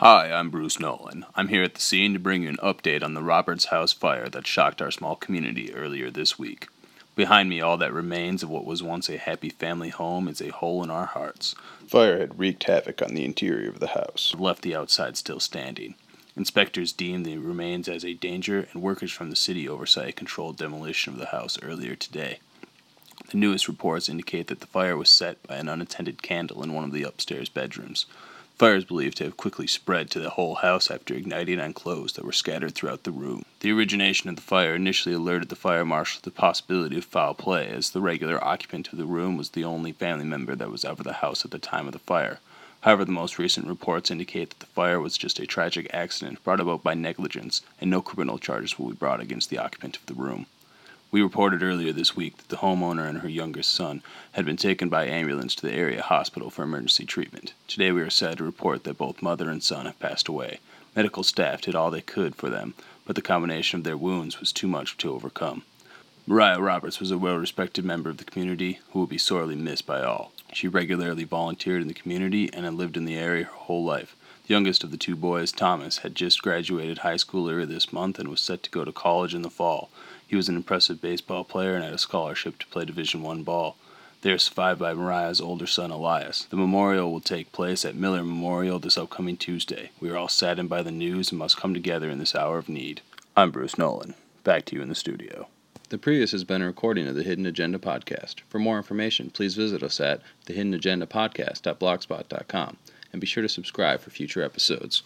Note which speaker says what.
Speaker 1: Hi, I'm Bruce Nolan. I'm here at the scene to bring you an update on the Roberts House fire that shocked our small community earlier this week. Behind me, all that remains of what was once a happy family home is a hole in our hearts.
Speaker 2: Fire had wreaked havoc on the interior of the house.
Speaker 1: Left the outside still standing. Inspectors deemed the remains as a danger, and workers from the city oversight a controlled demolition of the house earlier today. The newest reports indicate that the fire was set by an unattended candle in one of the upstairs bedrooms. Fire is believed to have quickly spread to the whole house after igniting on clothes that were scattered throughout the room. The origination of the fire initially alerted the fire marshal to the possibility of foul play, as the regular occupant of the room was the only family member that was out of the house at the time of the fire. However, the most recent reports indicate that the fire was just a tragic accident brought about by negligence, and no criminal charges will be brought against the occupant of the room. We reported earlier this week that the homeowner and her youngest son had been taken by ambulance to the area hospital for emergency treatment. Today we are sad to report that both mother and son have passed away. Medical staff did all they could for them, but the combination of their wounds was too much to overcome. Mariah Roberts was a well respected member of the community who will be sorely missed by all. She regularly volunteered in the community and had lived in the area her whole life. The youngest of the two boys, Thomas, had just graduated high school earlier this month and was set to go to college in the fall. He was an impressive baseball player and had a scholarship to play Division One ball. They are survived by Mariah's older son Elias. The memorial will take place at Miller Memorial this upcoming Tuesday. We are all saddened by the news and must come together in this hour of need. I'm Bruce Nolan. Back to you in the studio.
Speaker 3: The previous has been a recording of the Hidden Agenda podcast. For more information, please visit us at thehiddenagendapodcast.blogspot.com and be sure to subscribe for future episodes.